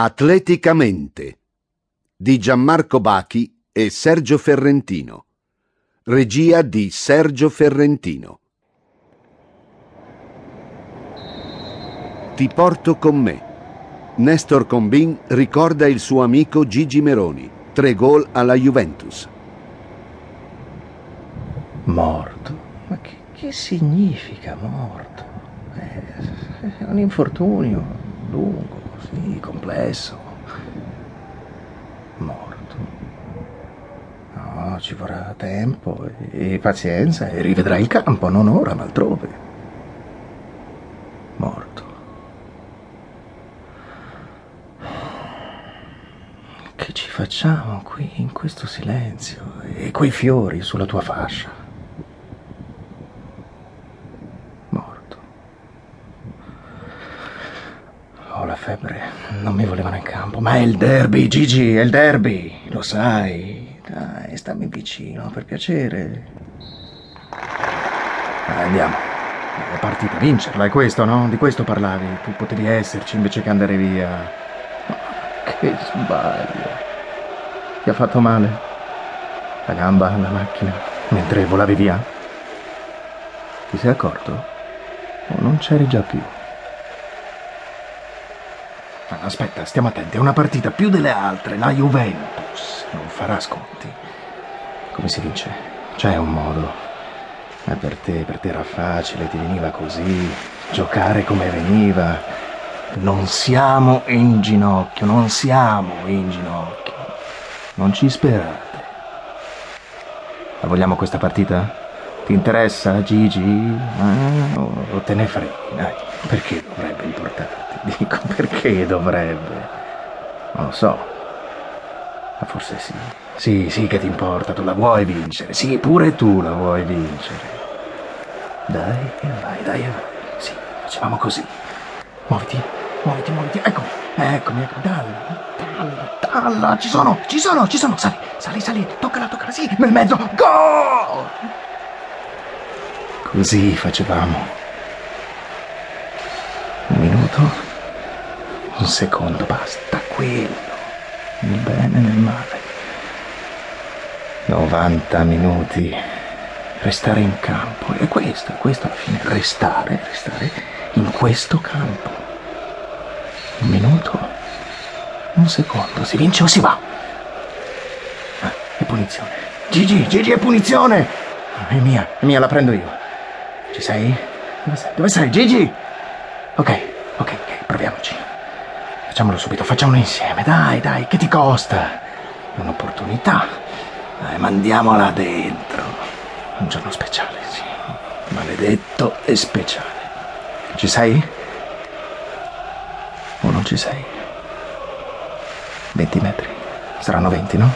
Atleticamente di Gianmarco Bachi e Sergio Ferrentino. Regia di Sergio Ferrentino. Ti porto con me. Nestor Combin ricorda il suo amico Gigi Meroni. Tre gol alla Juventus. Morto? Ma che, che significa morto? Eh, è un infortunio lungo, sì, complesso. Morto. No, ci vorrà tempo e, e pazienza e rivedrai il campo, non ora, ma altrove. Morto. Che ci facciamo qui in questo silenzio e quei fiori sulla tua fascia? Morto. Ho la febbre, non mi volevano in campo, ma è il derby, Gigi, è il derby, lo sai. Dai, stammi vicino, per piacere. Dai, andiamo. La partita, vincerla, è questo, no? Di questo parlavi. Tu potevi esserci invece che andare via. Che sbaglio. Ti ha fatto male? La gamba alla macchina mentre volavi via? Ti sei accorto? O non c'eri già più? Aspetta, stiamo attenti, è una partita più delle altre, la Juventus non farà sconti. Come si dice? C'è un modo. Ma per te, per te era facile, ti veniva così, giocare come veniva. Non siamo in ginocchio, non siamo in ginocchio. Non ci sperate. La vogliamo questa partita? Ti interessa, Gigi? Eh, o te ne freghi? Dai, perché dovrebbe importarti? Dico, perché dovrebbe? Non lo so. Ma forse sì. Sì, sì che ti importa, tu la vuoi vincere. Sì, pure tu la vuoi vincere. Dai e vai, dai e vai. Sì, facciamo così. Muoviti, muoviti, muoviti. Eccomi, eccomi, eccomi. Dalla, dalla, dalla. Ci sono, ci sono, ci sono. Sali, sali, sali. Toccala, toccala. Sì, nel mezzo. Gol! Così facevamo. Un minuto, un secondo, basta quello. Nel bene e nel male. 90 minuti. Restare in campo. E questo, questo alla fine. Restare, restare in questo campo. Un minuto, un secondo. Si vince o si va? Ah, è punizione. Gigi, Gigi, è punizione! È mia, è mia, la prendo io. Ci sei? Dove sei? Dove sei, Gigi? Ok, ok, ok, proviamoci. Facciamolo subito, facciamolo insieme. Dai, dai, che ti costa? È un'opportunità. Dai, mandiamola dentro. Un giorno speciale, sì. Maledetto e speciale. Ci sei? O non ci sei? 20 metri. Saranno 20, no?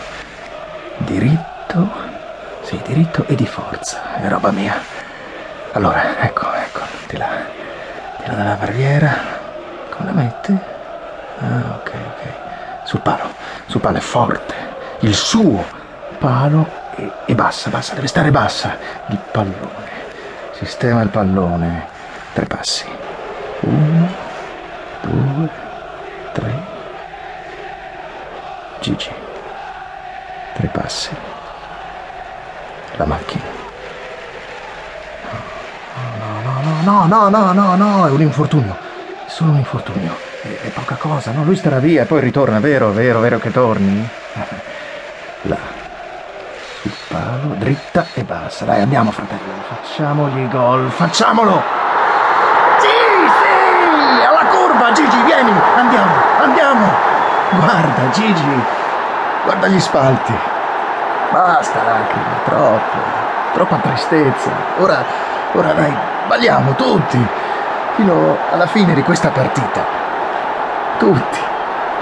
Diritto. Sì, diritto e di forza. È roba mia. Allora, ecco, ecco. Di là. Di là dalla barriera. Come la metti? Ah, ok, ok. Sul palo. Sul palo è forte. Il suo palo e, e bassa, bassa. Deve stare bassa. Il pallone. Sistema il pallone. Tre passi. Uno, due, tre. Gigi. Tre passi. La macchina. No, no, no, no, no, è un infortunio. È solo un infortunio. È, è poca cosa, no? Lui starà via e poi ritorna, vero, vero, vero che torni? Là. Sul palo, dritta e basta. Dai, andiamo, fratello. Facciamogli gol, facciamolo! Sì, sì! Alla curva, Gigi, vieni! Andiamo, andiamo! Guarda, Gigi! Guarda gli spalti! Basta lacrime, troppo, troppa tristezza. Ora, ora dai, balliamo tutti, fino alla fine di questa partita. Tutti.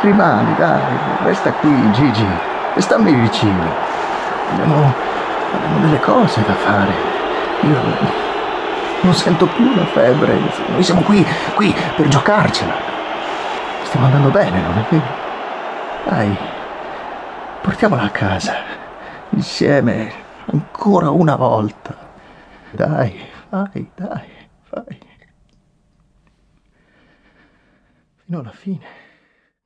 Rimani, dai, resta qui, Gigi, e stammi vicino. Abbiamo, abbiamo delle cose da fare. Io non sento più la febbre. Noi siamo qui, qui per giocarcela. Stiamo andando bene, non è vero? Dai, portiamola a casa insieme ancora una volta. Dai, vai, dai, vai. Fino alla fine.